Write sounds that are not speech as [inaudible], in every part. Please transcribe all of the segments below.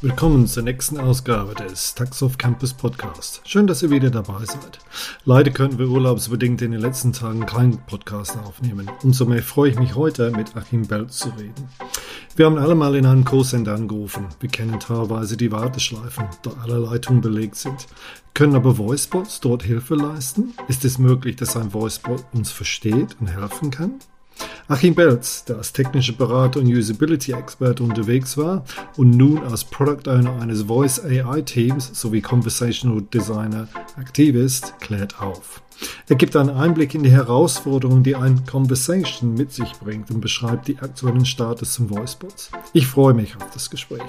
Willkommen zur nächsten Ausgabe des Taxoff Campus Podcast. Schön, dass ihr wieder dabei seid. Leider könnten wir urlaubsbedingt in den letzten Tagen keinen Podcast aufnehmen. Umso mehr freue ich mich heute mit Achim Belz zu reden. Wir haben alle mal in einem Callcenter angerufen. Wir kennen teilweise die Warteschleifen, da alle Leitungen belegt sind. Können aber Voicebots dort Hilfe leisten? Ist es möglich, dass ein Voicebot uns versteht und helfen kann? Achim Belz, der als technischer Berater und Usability-Experte unterwegs war und nun als Product Owner eines Voice AI Teams sowie Conversational Designer aktiv ist, klärt auf. Er gibt einen Einblick in die Herausforderungen, die ein Conversation mit sich bringt und beschreibt die aktuellen Status zum Voicebots. Ich freue mich auf das Gespräch.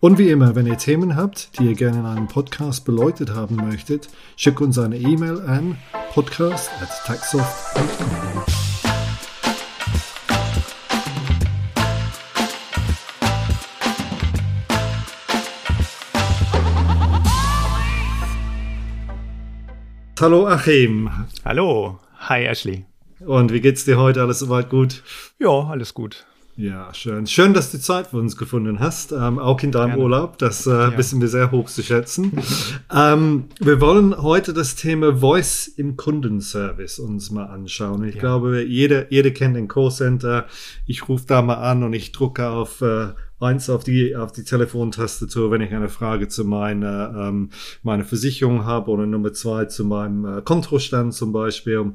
Und wie immer, wenn ihr Themen habt, die ihr gerne in einem Podcast beleuchtet haben möchtet, schickt uns eine E-Mail an podcast@taxoft.com. Hallo Achim. Hallo. Hi Ashley. Und wie geht's dir heute? Alles soweit gut? Ja, alles gut. Ja, schön. Schön, dass du Zeit für uns gefunden hast, ähm, auch in deinem Gerne. Urlaub. Das äh, ja. wissen wir sehr hoch zu schätzen. [laughs] ähm, wir wollen heute das Thema Voice im Kundenservice uns mal anschauen. Ich ja. glaube, jeder, jeder kennt den Callcenter. Ich rufe da mal an und ich drucke auf äh, eins auf die, auf die Telefontastatur, wenn ich eine Frage zu meiner, ähm, meiner Versicherung habe oder Nummer zwei zu meinem äh, Kontostand zum Beispiel.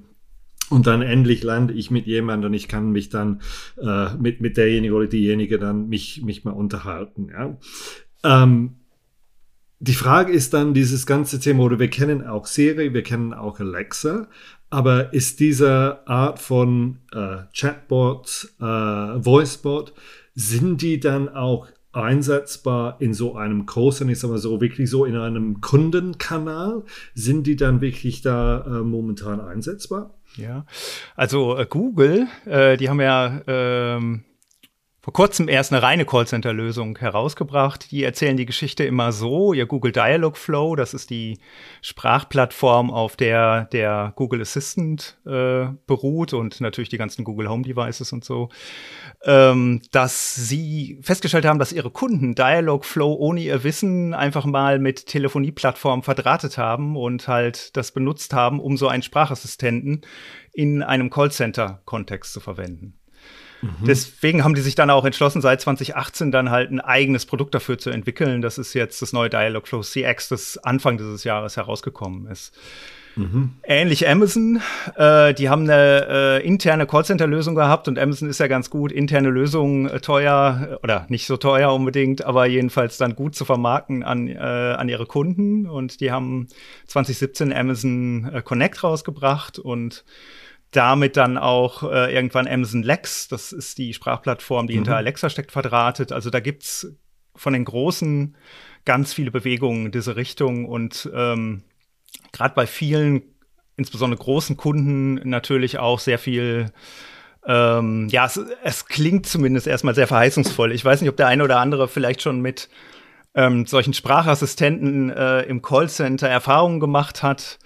Und dann endlich lande ich mit jemandem und ich kann mich dann äh, mit, mit derjenige oder diejenige dann mich, mich mal unterhalten. Ja. Ähm, die Frage ist dann dieses ganze Thema, oder wir kennen auch Siri, wir kennen auch Alexa, aber ist diese Art von äh, Chatbot, äh, Voicebot, sind die dann auch einsetzbar in so einem großen, ich sag mal so, wirklich so in einem Kundenkanal? Sind die dann wirklich da äh, momentan einsetzbar? Ja, also äh, Google, äh, die haben ja ähm, vor kurzem erst eine reine Callcenter-Lösung herausgebracht. Die erzählen die Geschichte immer so. Ihr Google Dialogflow, das ist die Sprachplattform, auf der der Google Assistant äh, beruht und natürlich die ganzen Google Home Devices und so, ähm, dass sie festgestellt haben, dass ihre Kunden Dialogflow ohne ihr Wissen einfach mal mit Telefonieplattformen verdrahtet haben und halt das benutzt haben, um so einen Sprachassistenten in einem Callcenter-Kontext zu verwenden. Mhm. Deswegen haben die sich dann auch entschlossen, seit 2018 dann halt ein eigenes Produkt dafür zu entwickeln. Das ist jetzt das neue Dialogflow CX, das Anfang dieses Jahres herausgekommen ist. Mhm. Ähnlich Amazon, äh, die haben eine äh, interne Callcenter-Lösung gehabt und Amazon ist ja ganz gut, interne Lösungen äh, teuer äh, oder nicht so teuer unbedingt, aber jedenfalls dann gut zu vermarkten an, äh, an ihre Kunden. Und die haben 2017 Amazon äh, Connect rausgebracht und damit dann auch äh, irgendwann Amazon Lex, das ist die Sprachplattform, die mhm. hinter Alexa steckt, verdrahtet. Also da gibt's von den Großen ganz viele Bewegungen in diese Richtung und ähm, gerade bei vielen, insbesondere großen Kunden, natürlich auch sehr viel ähm, ja, es, es klingt zumindest erstmal sehr verheißungsvoll. Ich weiß nicht, ob der eine oder andere vielleicht schon mit ähm, solchen Sprachassistenten äh, im Callcenter Erfahrungen gemacht hat.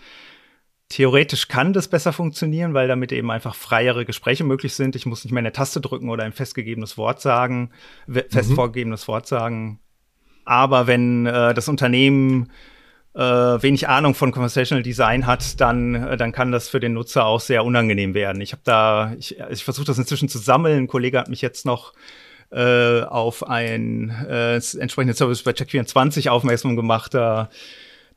Theoretisch kann das besser funktionieren, weil damit eben einfach freiere Gespräche möglich sind. Ich muss nicht mehr eine Taste drücken oder ein festgegebenes Wort sagen, fest mhm. vorgegebenes Wort sagen. Aber wenn äh, das Unternehmen äh, wenig Ahnung von Conversational Design hat, dann, äh, dann kann das für den Nutzer auch sehr unangenehm werden. Ich habe da, ich, ich versuche das inzwischen zu sammeln. Ein Kollege hat mich jetzt noch äh, auf ein äh, entsprechendes Service bei Check24 aufmerksam gemacht. Da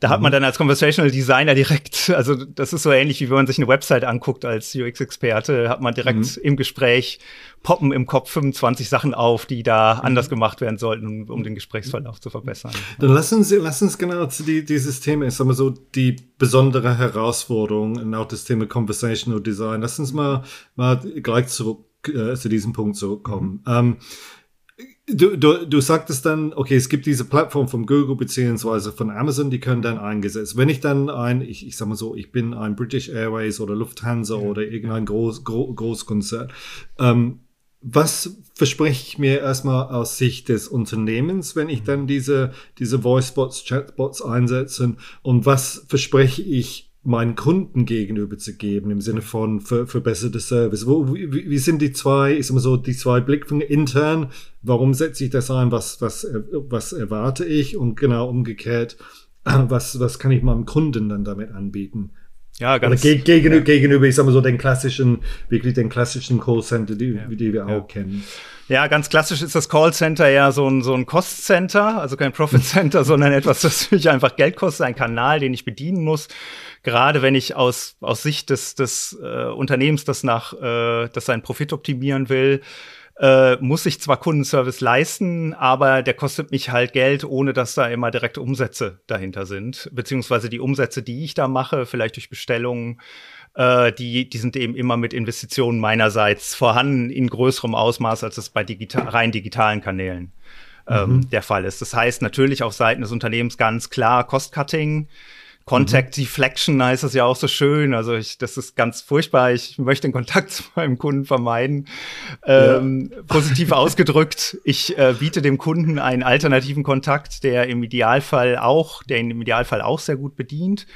da hat man mhm. dann als Conversational Designer direkt, also das ist so ähnlich wie wenn man sich eine Website anguckt als UX-Experte, hat man direkt mhm. im Gespräch poppen im Kopf 25 Sachen auf, die da mhm. anders gemacht werden sollten, um, den Gesprächsverlauf zu verbessern. Dann lass uns, lass uns genau zu die, dieses Thema, ich sag mal so, die besondere Herausforderung und auch das Thema Conversational Design. Lass uns mal, mal gleich zurück äh, zu diesem Punkt zurückkommen. Mhm. Ähm, Du, du, du sagtest dann, okay, es gibt diese Plattform von Google beziehungsweise von Amazon, die können dann eingesetzt. Wenn ich dann ein, ich, ich sag mal so, ich bin ein British Airways oder Lufthansa ja. oder irgendein Groß, Groß, Großkonzern, ähm, was verspreche ich mir erstmal aus Sicht des Unternehmens, wenn ich dann diese, diese Voicebots, Chatbots einsetze? Und was verspreche ich meinen Kunden gegenüber zu geben, im Sinne von ver verbesserte Service? Wo, wie, wie sind die zwei, ist immer so, die zwei Blickpunkte intern? Warum setze ich das ein? Was, was, was erwarte ich? Und genau umgekehrt, [clears throat] was, was kann ich meinem Kunden dann damit anbieten? Ja, ganz. Oder ge gegenüber, ja. gegenüber, ich sag mal so, den klassischen, wirklich den klassischen Callcenter, die, ja. die wir auch kennen. Ja, ganz klassisch ist das Callcenter ja so ein, so ein Cost-Center, also kein Profit-Center, [laughs] sondern etwas, das mich einfach Geld kostet, ein Kanal, den ich bedienen muss. Gerade wenn ich aus, aus Sicht des, des äh, Unternehmens, das nach, äh, das seinen Profit optimieren will, äh, muss ich zwar Kundenservice leisten, aber der kostet mich halt Geld, ohne dass da immer direkte Umsätze dahinter sind. Beziehungsweise die Umsätze, die ich da mache, vielleicht durch Bestellungen, äh, die, die sind eben immer mit Investitionen meinerseits vorhanden in größerem Ausmaß, als es bei digital, rein digitalen Kanälen ähm, mhm. der Fall ist. Das heißt natürlich auf Seiten des Unternehmens ganz klar Cost-Cutting. Contact mhm. Deflection heißt das ja auch so schön. Also ich, das ist ganz furchtbar. Ich möchte den Kontakt [laughs] zu meinem Kunden vermeiden. Ähm, ja. [laughs] Positiv ausgedrückt, ich äh, biete dem Kunden einen alternativen Kontakt, der im Idealfall auch, der ihn im Idealfall auch sehr gut bedient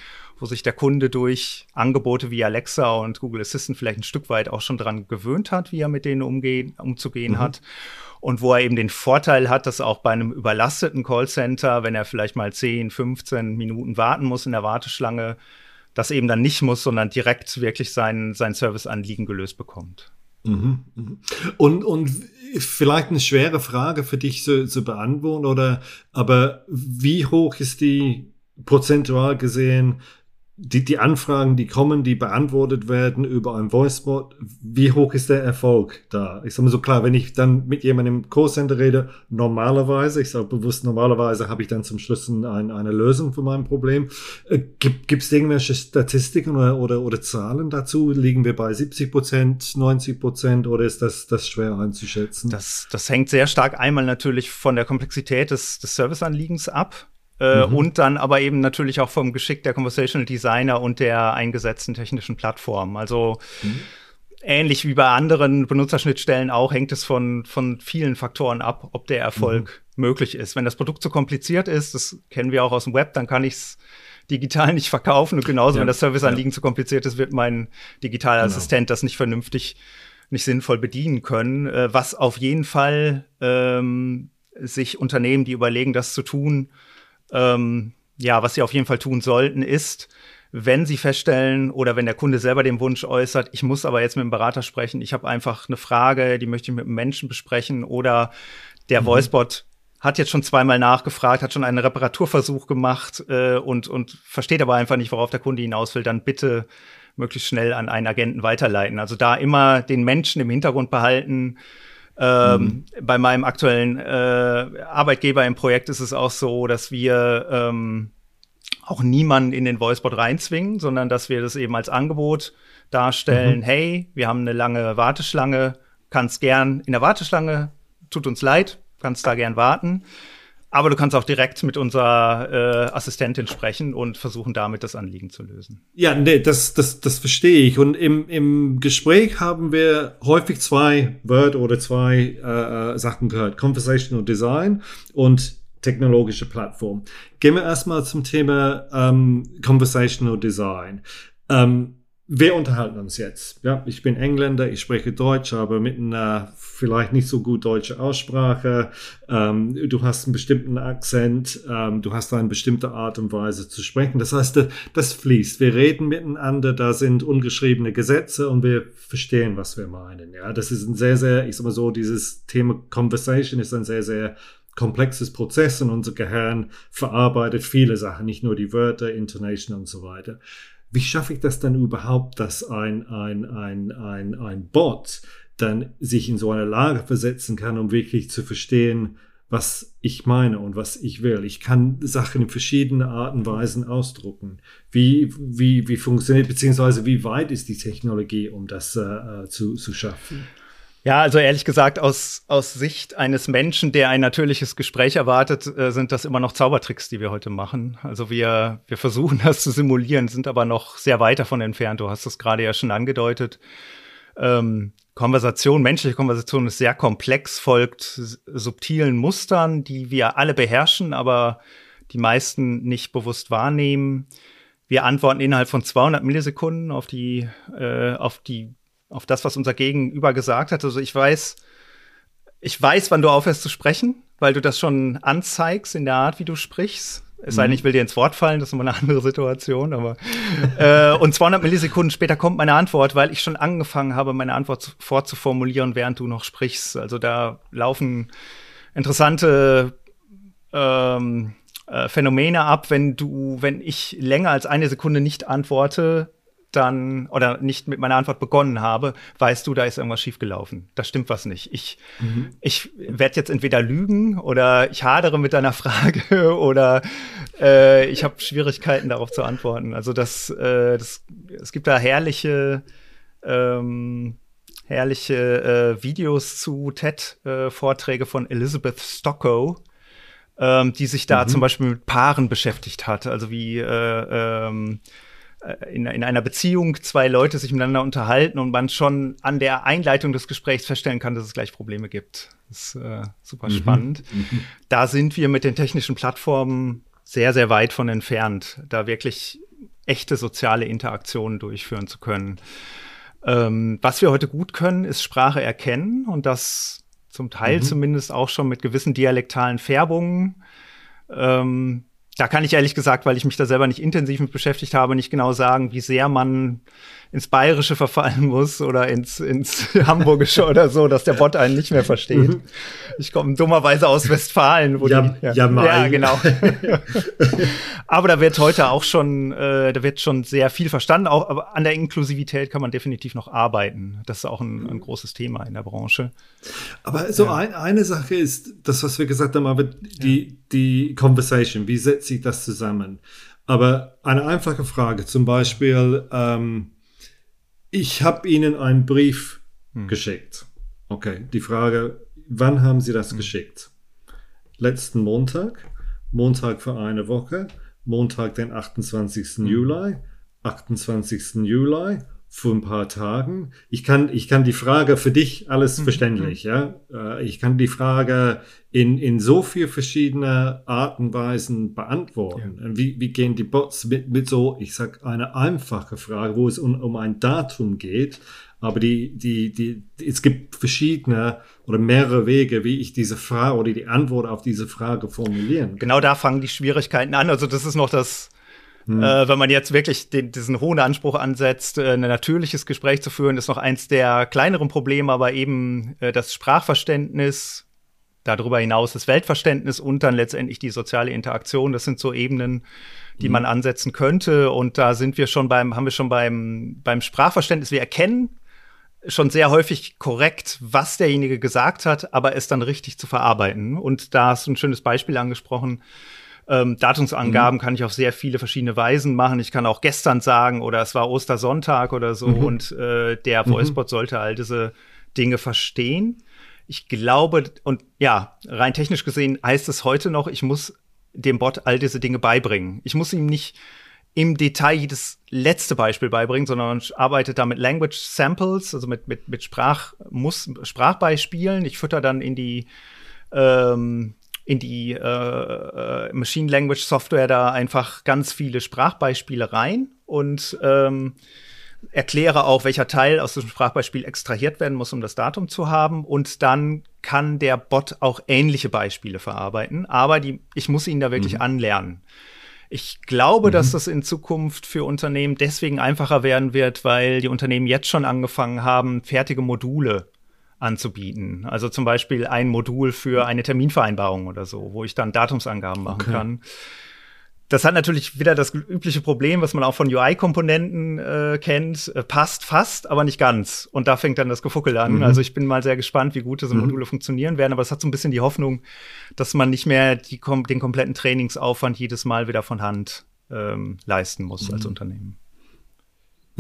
wo sich der Kunde durch Angebote wie Alexa und Google Assistant vielleicht ein Stück weit auch schon dran gewöhnt hat, wie er mit denen umgehen, umzugehen mhm. hat. Und wo er eben den Vorteil hat, dass auch bei einem überlasteten Callcenter, wenn er vielleicht mal 10, 15 Minuten warten muss in der Warteschlange, das eben dann nicht muss, sondern direkt wirklich sein, sein Serviceanliegen gelöst bekommt. Mhm, mhm. Und, und vielleicht eine schwere Frage für dich zu, zu beantworten, oder aber wie hoch ist die prozentual gesehen die, die Anfragen, die kommen, die beantwortet werden über ein Voicebot, wie hoch ist der Erfolg da? Ich sage mal so klar, wenn ich dann mit jemandem im Callcenter rede, normalerweise, ich sage bewusst normalerweise, habe ich dann zum Schluss ein, eine Lösung für mein Problem. Äh, gibt es irgendwelche Statistiken oder, oder, oder Zahlen dazu? Liegen wir bei 70 Prozent, 90 Prozent oder ist das, das schwer einzuschätzen? Das, das hängt sehr stark einmal natürlich von der Komplexität des, des Serviceanliegens ab. Äh, mhm. Und dann aber eben natürlich auch vom Geschick der Conversational Designer und der eingesetzten technischen Plattform. Also mhm. ähnlich wie bei anderen Benutzerschnittstellen auch, hängt es von, von vielen Faktoren ab, ob der Erfolg mhm. möglich ist. Wenn das Produkt zu kompliziert ist, das kennen wir auch aus dem Web, dann kann ich es digital [laughs] nicht verkaufen. Und genauso, ja. wenn das Serviceanliegen ja. zu kompliziert ist, wird mein digitaler genau. Assistent das nicht vernünftig, nicht sinnvoll bedienen können. Äh, was auf jeden Fall ähm, sich Unternehmen, die überlegen, das zu tun, ähm, ja, was sie auf jeden Fall tun sollten, ist, wenn sie feststellen oder wenn der Kunde selber den Wunsch äußert, ich muss aber jetzt mit dem Berater sprechen, ich habe einfach eine Frage, die möchte ich mit einem Menschen besprechen oder der mhm. Voicebot hat jetzt schon zweimal nachgefragt, hat schon einen Reparaturversuch gemacht äh, und, und versteht aber einfach nicht, worauf der Kunde hinaus will, dann bitte möglichst schnell an einen Agenten weiterleiten. Also da immer den Menschen im Hintergrund behalten, ähm, mhm. Bei meinem aktuellen äh, Arbeitgeber im Projekt ist es auch so, dass wir ähm, auch niemanden in den Voicebot reinzwingen, sondern dass wir das eben als Angebot darstellen. Mhm. Hey, wir haben eine lange Warteschlange, kannst gern in der Warteschlange, tut uns leid, kannst da gern warten. Aber du kannst auch direkt mit unserer äh, Assistentin sprechen und versuchen, damit das Anliegen zu lösen. Ja, nee, das, das, das verstehe ich. Und im, im Gespräch haben wir häufig zwei Wörter oder zwei äh, äh Sachen gehört. Conversational Design und technologische Plattform. Gehen wir erstmal zum Thema ähm, Conversational Design. Ähm, wir unterhalten uns jetzt. Ja, ich bin Engländer, ich spreche Deutsch, aber mit einer vielleicht nicht so gut deutsche Aussprache. Ähm, du hast einen bestimmten Akzent, ähm, du hast eine bestimmte Art und Weise zu sprechen. Das heißt, das fließt. Wir reden miteinander, da sind ungeschriebene Gesetze und wir verstehen, was wir meinen. Ja, das ist ein sehr, sehr, ich sag mal so, dieses Thema Conversation ist ein sehr, sehr komplexes Prozess und unser Gehirn verarbeitet viele Sachen, nicht nur die Wörter, Intonation und so weiter wie schaffe ich das dann überhaupt, dass ein, ein, ein, ein, ein Bot dann sich in so eine Lage versetzen kann, um wirklich zu verstehen, was ich meine und was ich will. Ich kann Sachen in verschiedenen Arten und Weisen ausdrucken. Wie, wie, wie funktioniert, beziehungsweise wie weit ist die Technologie, um das äh, äh zu, zu schaffen? Ja, also ehrlich gesagt, aus, aus Sicht eines Menschen, der ein natürliches Gespräch erwartet, äh, sind das immer noch Zaubertricks, die wir heute machen. Also wir, wir versuchen [laughs] das zu simulieren, sind aber noch sehr weit davon entfernt. Du hast es gerade ja schon angedeutet. Ähm, Konversation, menschliche Konversation ist sehr komplex, folgt subtilen Mustern, die wir alle beherrschen, aber die meisten nicht bewusst wahrnehmen. wir antworten innerhalb von 200 Millisekunden auf die, äh, auf die, auf das, was unser Gegenüber gesagt hat. Also ich weiß, ich weiß, wann du aufhörst zu sprechen, weil du das schon anzeigst in der Art, wie du sprichst. Es sei denn, ich will dir ins Wort fallen, das ist immer eine andere Situation, aber äh, und 200 Millisekunden später kommt meine Antwort, weil ich schon angefangen habe, meine Antwort fortzuformulieren, während du noch sprichst. Also da laufen interessante ähm, äh, Phänomene ab, wenn du, wenn ich länger als eine Sekunde nicht antworte, dann oder nicht mit meiner Antwort begonnen habe, weißt du, da ist irgendwas schiefgelaufen. Da stimmt was nicht. Ich, mhm. ich werde jetzt entweder lügen oder ich hadere mit deiner [laughs] Frage oder äh, ich habe Schwierigkeiten darauf zu antworten. Also das, äh, das es gibt da herrliche ähm, herrliche äh, Videos zu TED-Vorträge von Elizabeth Stockow, ähm, die sich da mhm. zum Beispiel mit Paaren beschäftigt hat. Also wie äh, ähm, äh, in, in einer Beziehung zwei Leute sich miteinander unterhalten und man schon an der Einleitung des Gesprächs feststellen kann, dass es gleich Probleme gibt. Das ist äh, super mhm. spannend. Mhm. Da sind wir mit den technischen Plattformen sehr, sehr weit von entfernt, da wirklich echte soziale Interaktionen durchführen zu können. Ähm, was wir heute gut können, ist Sprache erkennen und das zum Teil mhm. zumindest auch schon mit gewissen dialektalen Färbungen. Ähm, da kann ich ehrlich gesagt, weil ich mich da selber nicht intensiv mit beschäftigt habe, nicht genau sagen, wie sehr man ins Bayerische verfallen muss oder ins, ins [laughs] Hamburgische oder so, dass der Bot einen nicht mehr versteht. Mhm. Ich komme dummerweise aus Westfalen. Wo ja, die, ja, ja, ja, genau. [laughs] aber da wird heute auch schon, äh, da wird schon sehr viel verstanden. Auch aber an der Inklusivität kann man definitiv noch arbeiten. Das ist auch ein, ein großes Thema in der Branche. Aber so ja. ein, eine Sache ist, das, was wir gesagt haben, aber die, die Conversation, wie setzt sich das zusammen? Aber eine einfache Frage, zum Beispiel, ähm, ich habe Ihnen einen Brief hm. geschickt. Okay, die Frage, wann haben Sie das hm. geschickt? Letzten Montag, Montag für eine Woche, Montag, den 28. Hm. Juli, 28. Juli vor ein paar Tagen. Ich kann, ich kann die Frage für dich alles mhm. verständlich, ja. Äh, ich kann die Frage in, in so viel verschiedene Arten und Weisen beantworten. Ja. Wie, wie gehen die Bots mit, mit so, ich sag, eine einfache Frage, wo es um, um ein Datum geht, aber die, die, die, es gibt verschiedene oder mehrere Wege, wie ich diese Frage oder die Antwort auf diese Frage formulieren kann. Genau da fangen die Schwierigkeiten an. Also das ist noch das, hm. Äh, wenn man jetzt wirklich den, diesen hohen Anspruch ansetzt, äh, ein natürliches Gespräch zu führen, ist noch eins der kleineren Probleme, aber eben äh, das Sprachverständnis, darüber hinaus das Weltverständnis und dann letztendlich die soziale Interaktion. Das sind so Ebenen, die hm. man ansetzen könnte. Und da sind wir schon beim, haben wir schon beim, beim Sprachverständnis, wir erkennen schon sehr häufig korrekt, was derjenige gesagt hat, aber es dann richtig zu verarbeiten. Und da hast du ein schönes Beispiel angesprochen ähm, Datumsangaben mhm. kann ich auf sehr viele verschiedene Weisen machen. Ich kann auch gestern sagen oder es war Ostersonntag oder so mhm. und äh, der mhm. Voicebot sollte all diese Dinge verstehen. Ich glaube, und ja, rein technisch gesehen heißt es heute noch, ich muss dem Bot all diese Dinge beibringen. Ich muss ihm nicht im Detail jedes letzte Beispiel beibringen, sondern arbeitet da mit Language Samples, also mit, mit, mit Sprach, muss, Sprachbeispielen. Ich fütter dann in die ähm, in die äh, äh, Machine Language Software da einfach ganz viele Sprachbeispiele rein und ähm, erkläre auch, welcher Teil aus diesem Sprachbeispiel extrahiert werden muss, um das Datum zu haben. Und dann kann der Bot auch ähnliche Beispiele verarbeiten, aber die, ich muss ihn da wirklich mhm. anlernen. Ich glaube, mhm. dass das in Zukunft für Unternehmen deswegen einfacher werden wird, weil die Unternehmen jetzt schon angefangen haben, fertige Module anzubieten. Also zum Beispiel ein Modul für eine Terminvereinbarung oder so, wo ich dann Datumsangaben machen okay. kann. Das hat natürlich wieder das übliche Problem, was man auch von UI-Komponenten äh, kennt. Äh, passt fast, aber nicht ganz. Und da fängt dann das Gefuckel an. Mhm. Also ich bin mal sehr gespannt, wie gut diese mhm. Module funktionieren werden. Aber es hat so ein bisschen die Hoffnung, dass man nicht mehr die, den kompletten Trainingsaufwand jedes Mal wieder von Hand ähm, leisten muss mhm. als Unternehmen.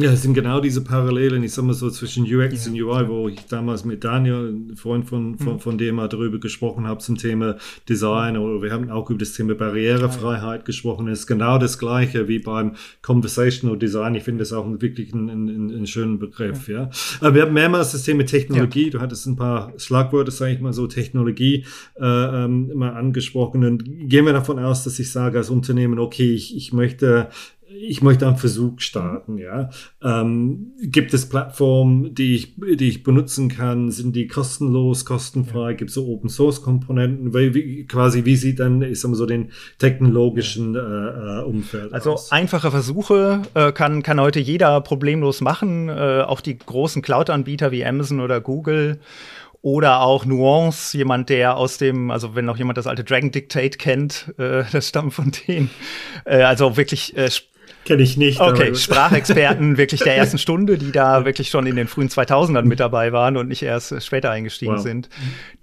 Ja, es sind genau diese Parallelen, ich sag mal so, zwischen UX ja, und UI, wo ich damals mit Daniel, ein Freund von, von, mhm. von dem mal darüber gesprochen habe zum Thema Design oder wir haben auch über das Thema Barrierefreiheit ja. gesprochen. Es ist genau das Gleiche wie beim Conversational Design. Ich finde das auch wirklich ein, ein, ein schönen Begriff, ja. ja. Aber wir haben mehrmals das Thema Technologie. Du hattest ein paar Schlagwörter, sage ich mal so, Technologie äh, ähm, mal angesprochen. Und gehen wir davon aus, dass ich sage als Unternehmen, okay, ich, ich möchte ich möchte einen Versuch starten, ja. Ähm, gibt es Plattformen, die ich, die ich benutzen kann? Sind die kostenlos, kostenfrei? Ja. Gibt es so Open Source Komponenten? Wie, wie, quasi, wie sieht dann, ich sag mal so, den technologischen äh, äh, Umfeld Also aus? einfache Versuche äh, kann, kann heute jeder problemlos machen, äh, auch die großen Cloud-Anbieter wie Amazon oder Google. Oder auch Nuance, jemand, der aus dem, also wenn noch jemand das alte Dragon Dictate kennt, äh, das stammt von denen. Äh, also wirklich äh, Kenne ich nicht. Okay, Sprachexperten wirklich der ersten [laughs] Stunde, die da wirklich schon in den frühen 2000ern mit dabei waren und nicht erst später eingestiegen wow. sind.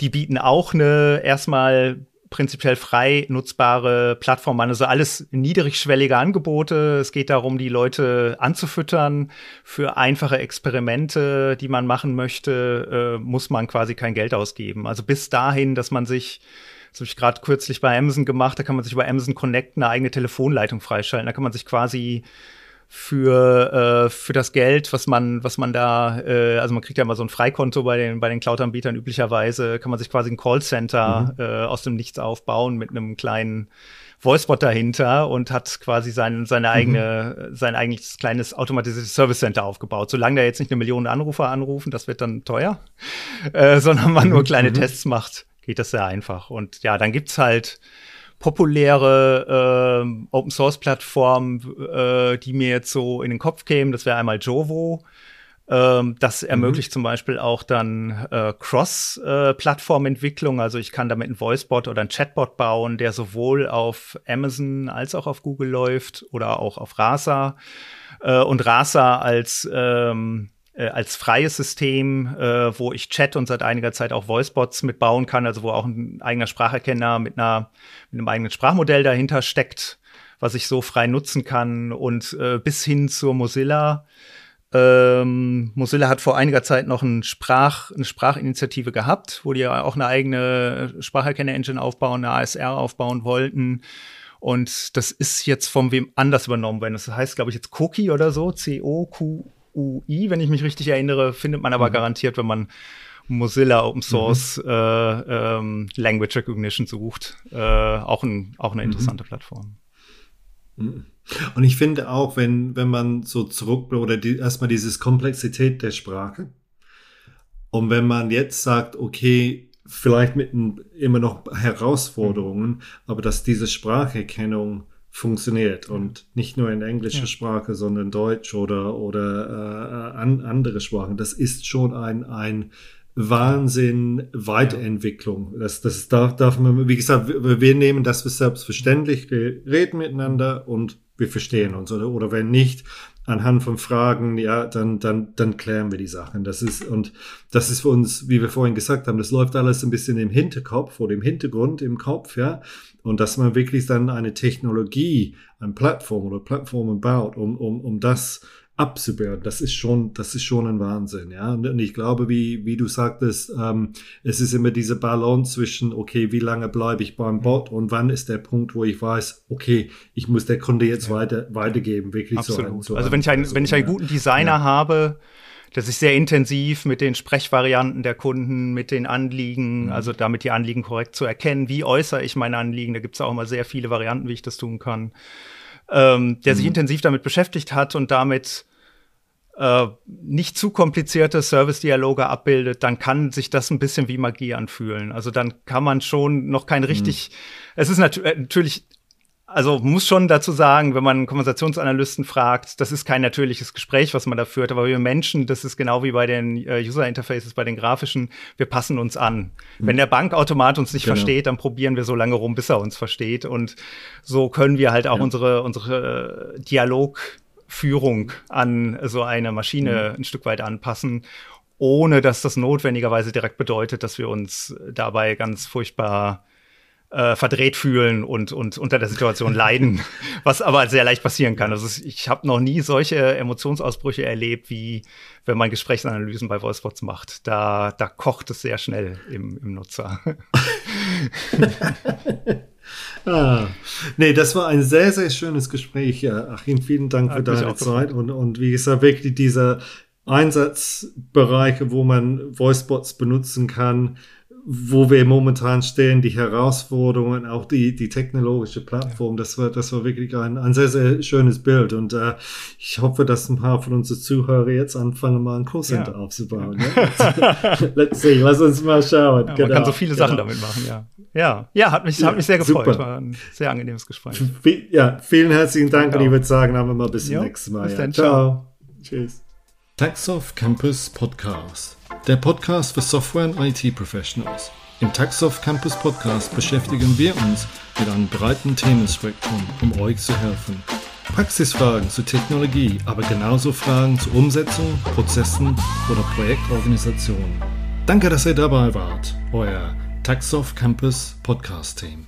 Die bieten auch eine erstmal prinzipiell frei nutzbare Plattform an. Also alles niedrigschwellige Angebote. Es geht darum, die Leute anzufüttern. Für einfache Experimente, die man machen möchte, äh, muss man quasi kein Geld ausgeben. Also bis dahin, dass man sich das habe ich gerade kürzlich bei Amazon gemacht. Da kann man sich über Amazon Connect eine eigene Telefonleitung freischalten. Da kann man sich quasi für, äh, für das Geld, was man, was man da, äh, also man kriegt ja immer so ein Freikonto bei den, bei den Cloud-Anbietern üblicherweise, kann man sich quasi ein Callcenter mhm. äh, aus dem Nichts aufbauen mit einem kleinen Voicebot dahinter und hat quasi sein, seine eigene, mhm. sein eigenes kleines automatisiertes Service Center aufgebaut. Solange da jetzt nicht eine Million Anrufer anrufen, das wird dann teuer, äh, sondern man nur mhm. kleine mhm. Tests macht, geht das sehr einfach. Und ja, dann gibt's halt populäre äh, Open Source Plattformen, äh, die mir jetzt so in den Kopf kämen. Das wäre einmal Jovo. Ähm, das mhm. ermöglicht mhm. zum Beispiel auch dann äh, Cross-Plattform-Entwicklung. also ich kann damit einen Voicebot oder einen Chatbot bauen, der sowohl auf Amazon als auch auf Google läuft oder auch auf Rasa. Äh, und Rasa als ähm, äh, als freies System, äh, wo ich Chat und seit einiger Zeit auch Voicebots mitbauen kann, also wo auch ein eigener Spracherkenner mit, einer, mit einem eigenen Sprachmodell dahinter steckt, was ich so frei nutzen kann und äh, bis hin zur Mozilla. Ähm, Mozilla hat vor einiger Zeit noch ein Sprach, eine Sprachinitiative gehabt, wo die ja auch eine eigene Spracherkenner-Engine aufbauen, eine ASR aufbauen wollten. Und das ist jetzt von wem anders übernommen worden. Das heißt, glaube ich, jetzt Cookie oder so, C-O-Q UI, wenn ich mich richtig erinnere, findet man aber mhm. garantiert, wenn man Mozilla Open Source mhm. äh, ähm, Language Recognition sucht. Äh, auch, ein, auch eine mhm. interessante mhm. Plattform. Und ich finde auch, wenn, wenn man so zurück oder die, erstmal dieses Komplexität der Sprache und wenn man jetzt sagt, okay, vielleicht mit immer noch Herausforderungen, mhm. aber dass diese Spracherkennung funktioniert und nicht nur in englischer ja. Sprache, sondern Deutsch oder, oder äh, an, andere Sprachen. Das ist schon ein, ein Wahnsinn Weiterentwicklung. Das, das darf, darf man, wie gesagt, wir, wir nehmen das für selbstverständlich, wir reden miteinander und wir verstehen uns. Oder, oder wenn nicht, anhand von Fragen, ja, dann, dann, dann klären wir die Sachen. Das ist, und das ist für uns, wie wir vorhin gesagt haben, das läuft alles ein bisschen im Hinterkopf oder im Hintergrund, im Kopf, ja. Und dass man wirklich dann eine Technologie, eine Plattform oder Plattformen baut, um, um, um das abzubauen, das ist schon, das ist schon ein Wahnsinn, ja. Und ich glaube, wie, wie du sagtest, ähm, es ist immer diese Balance zwischen, okay, wie lange bleibe ich beim Bot und wann ist der Punkt, wo ich weiß, okay, ich muss der Kunde jetzt ja. weiter, weitergeben, wirklich Absolut. so. Ein, so also wenn ich, einen, wenn ich einen guten Designer ja. habe, der sich sehr intensiv mit den Sprechvarianten der Kunden, mit den Anliegen, mhm. also damit die Anliegen korrekt zu erkennen, wie äußere ich meine Anliegen, da gibt es auch immer sehr viele Varianten, wie ich das tun kann ähm, der mhm. sich intensiv damit beschäftigt hat und damit äh, nicht zu komplizierte Service-Dialoge abbildet, dann kann sich das ein bisschen wie Magie anfühlen. Also dann kann man schon noch kein richtig, mhm. es ist nat äh, natürlich also muss schon dazu sagen, wenn man Konversationsanalysten fragt, das ist kein natürliches Gespräch, was man da führt, aber wir Menschen, das ist genau wie bei den äh, User Interfaces, bei den grafischen, wir passen uns an. Mhm. Wenn der Bankautomat uns nicht genau. versteht, dann probieren wir so lange rum, bis er uns versteht und so können wir halt auch ja. unsere unsere Dialogführung an so eine Maschine mhm. ein Stück weit anpassen ohne dass das notwendigerweise direkt bedeutet, dass wir uns dabei ganz furchtbar äh, verdreht fühlen und, und unter der Situation [laughs] leiden, was aber sehr leicht passieren kann. Also ich habe noch nie solche Emotionsausbrüche erlebt, wie wenn man Gesprächsanalysen bei Voicebots macht. Da, da kocht es sehr schnell im, im Nutzer. [laughs] ah, nee, das war ein sehr, sehr schönes Gespräch. Achim, vielen Dank für deine Zeit. Und, und wie gesagt, wirklich diese Einsatzbereiche, wo man Voicebots benutzen kann, wo wir momentan stehen, die Herausforderungen, auch die, die technologische Plattform, das war, das war wirklich ein, ein sehr, sehr schönes Bild. Und äh, ich hoffe, dass ein paar von unseren Zuhörern jetzt anfangen, mal ein Callcenter ja. aufzubauen. Ja? [laughs] [laughs] Let's see, lass uns mal schauen. Ja, man genau, kann so viele genau. Sachen damit machen, ja. Ja, ja, hat mich, hat mich sehr gefreut. Super. War ein sehr angenehmes Gespräch. Ja, vielen herzlichen Dank und ich würde sagen, haben wir mal bis zum nächsten Mal. Bis dann, ciao. ciao. Tschüss. Taxoff Campus Podcast. Der Podcast für Software- und IT-Professionals. Im Taxoff Campus Podcast beschäftigen wir uns mit einem breiten Themenspektrum, um euch zu helfen. Praxisfragen zur Technologie, aber genauso Fragen zur Umsetzung, Prozessen oder Projektorganisation. Danke, dass ihr dabei wart. Euer Taxoff Campus Podcast Team.